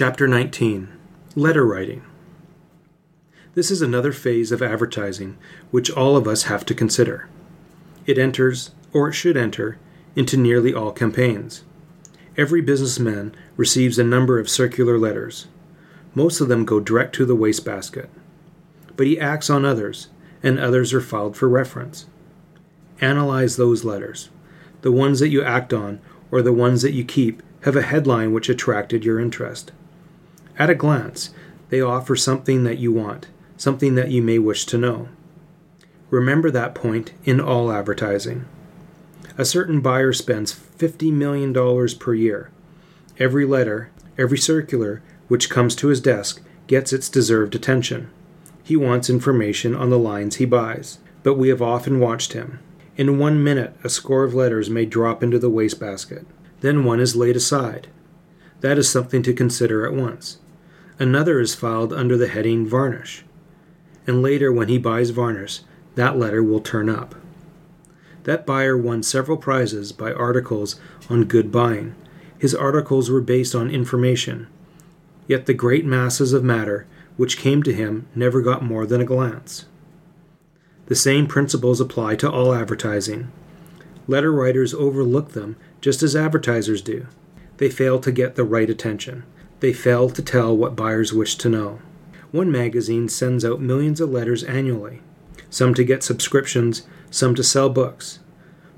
Chapter 19 Letter Writing. This is another phase of advertising which all of us have to consider. It enters, or it should enter, into nearly all campaigns. Every businessman receives a number of circular letters. Most of them go direct to the wastebasket. But he acts on others, and others are filed for reference. Analyze those letters. The ones that you act on, or the ones that you keep, have a headline which attracted your interest. At a glance, they offer something that you want, something that you may wish to know. Remember that point in all advertising. A certain buyer spends $50 million per year. Every letter, every circular which comes to his desk gets its deserved attention. He wants information on the lines he buys, but we have often watched him. In one minute, a score of letters may drop into the wastebasket. Then one is laid aside. That is something to consider at once. Another is filed under the heading Varnish. And later, when he buys varnish, that letter will turn up. That buyer won several prizes by articles on good buying. His articles were based on information. Yet the great masses of matter which came to him never got more than a glance. The same principles apply to all advertising. Letter writers overlook them just as advertisers do. They fail to get the right attention. They fail to tell what buyers wish to know. One magazine sends out millions of letters annually, some to get subscriptions, some to sell books.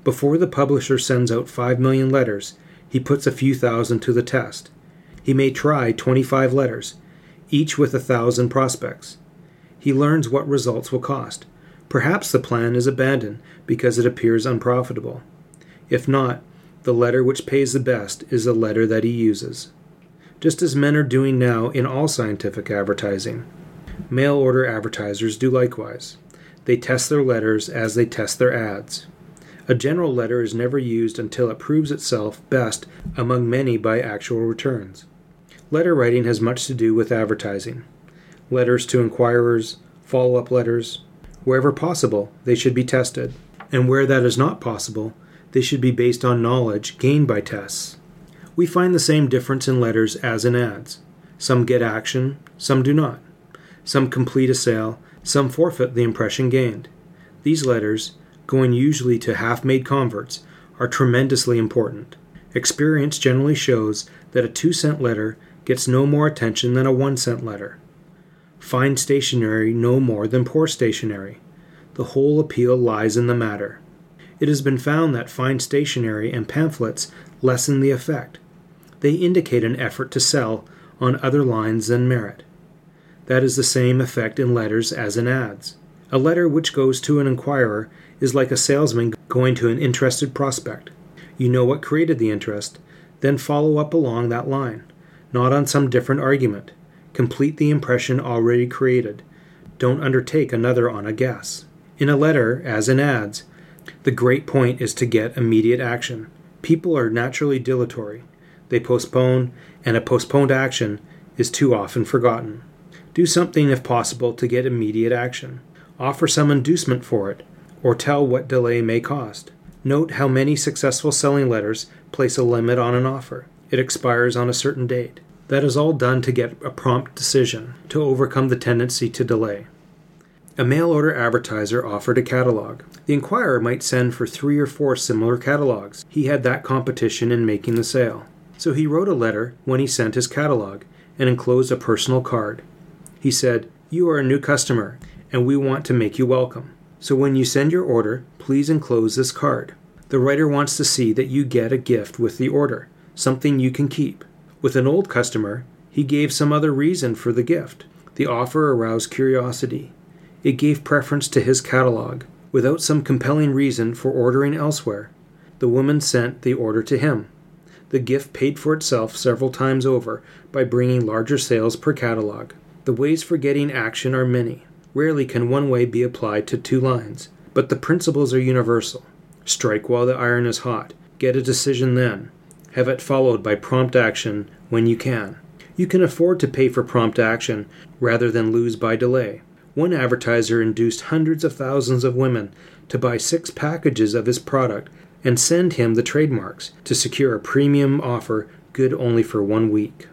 Before the publisher sends out 5 million letters, he puts a few thousand to the test. He may try 25 letters, each with a thousand prospects. He learns what results will cost. Perhaps the plan is abandoned because it appears unprofitable. If not, the letter which pays the best is the letter that he uses just as men are doing now in all scientific advertising. Mail order advertisers do likewise. They test their letters as they test their ads. A general letter is never used until it proves itself best among many by actual returns. Letter writing has much to do with advertising. Letters to inquirers, follow up letters, wherever possible, they should be tested. And where that is not possible, they should be based on knowledge gained by tests. We find the same difference in letters as in ads. Some get action, some do not. Some complete a sale, some forfeit the impression gained. These letters, going usually to half made converts, are tremendously important. Experience generally shows that a 2 cent letter gets no more attention than a 1 cent letter. Fine stationery no more than poor stationery. The whole appeal lies in the matter. It has been found that fine stationery and pamphlets lessen the effect. They indicate an effort to sell on other lines than merit. That is the same effect in letters as in ads. A letter which goes to an inquirer is like a salesman going to an interested prospect. You know what created the interest, then follow up along that line, not on some different argument. Complete the impression already created. Don't undertake another on a guess. In a letter, as in ads, the great point is to get immediate action. People are naturally dilatory. They postpone, and a postponed action is too often forgotten. Do something, if possible, to get immediate action. Offer some inducement for it, or tell what delay may cost. Note how many successful selling letters place a limit on an offer. It expires on a certain date. That is all done to get a prompt decision, to overcome the tendency to delay. A mail order advertiser offered a catalog. The inquirer might send for three or four similar catalogs. He had that competition in making the sale. So he wrote a letter when he sent his catalog and enclosed a personal card. He said, You are a new customer, and we want to make you welcome. So when you send your order, please enclose this card. The writer wants to see that you get a gift with the order, something you can keep. With an old customer, he gave some other reason for the gift. The offer aroused curiosity. It gave preference to his catalog, without some compelling reason for ordering elsewhere. The woman sent the order to him. The gift paid for itself several times over by bringing larger sales per catalog. The ways for getting action are many. Rarely can one way be applied to two lines, but the principles are universal. Strike while the iron is hot. Get a decision then. Have it followed by prompt action when you can. You can afford to pay for prompt action rather than lose by delay. One advertiser induced hundreds of thousands of women to buy six packages of his product and send him the trademarks to secure a premium offer good only for one week.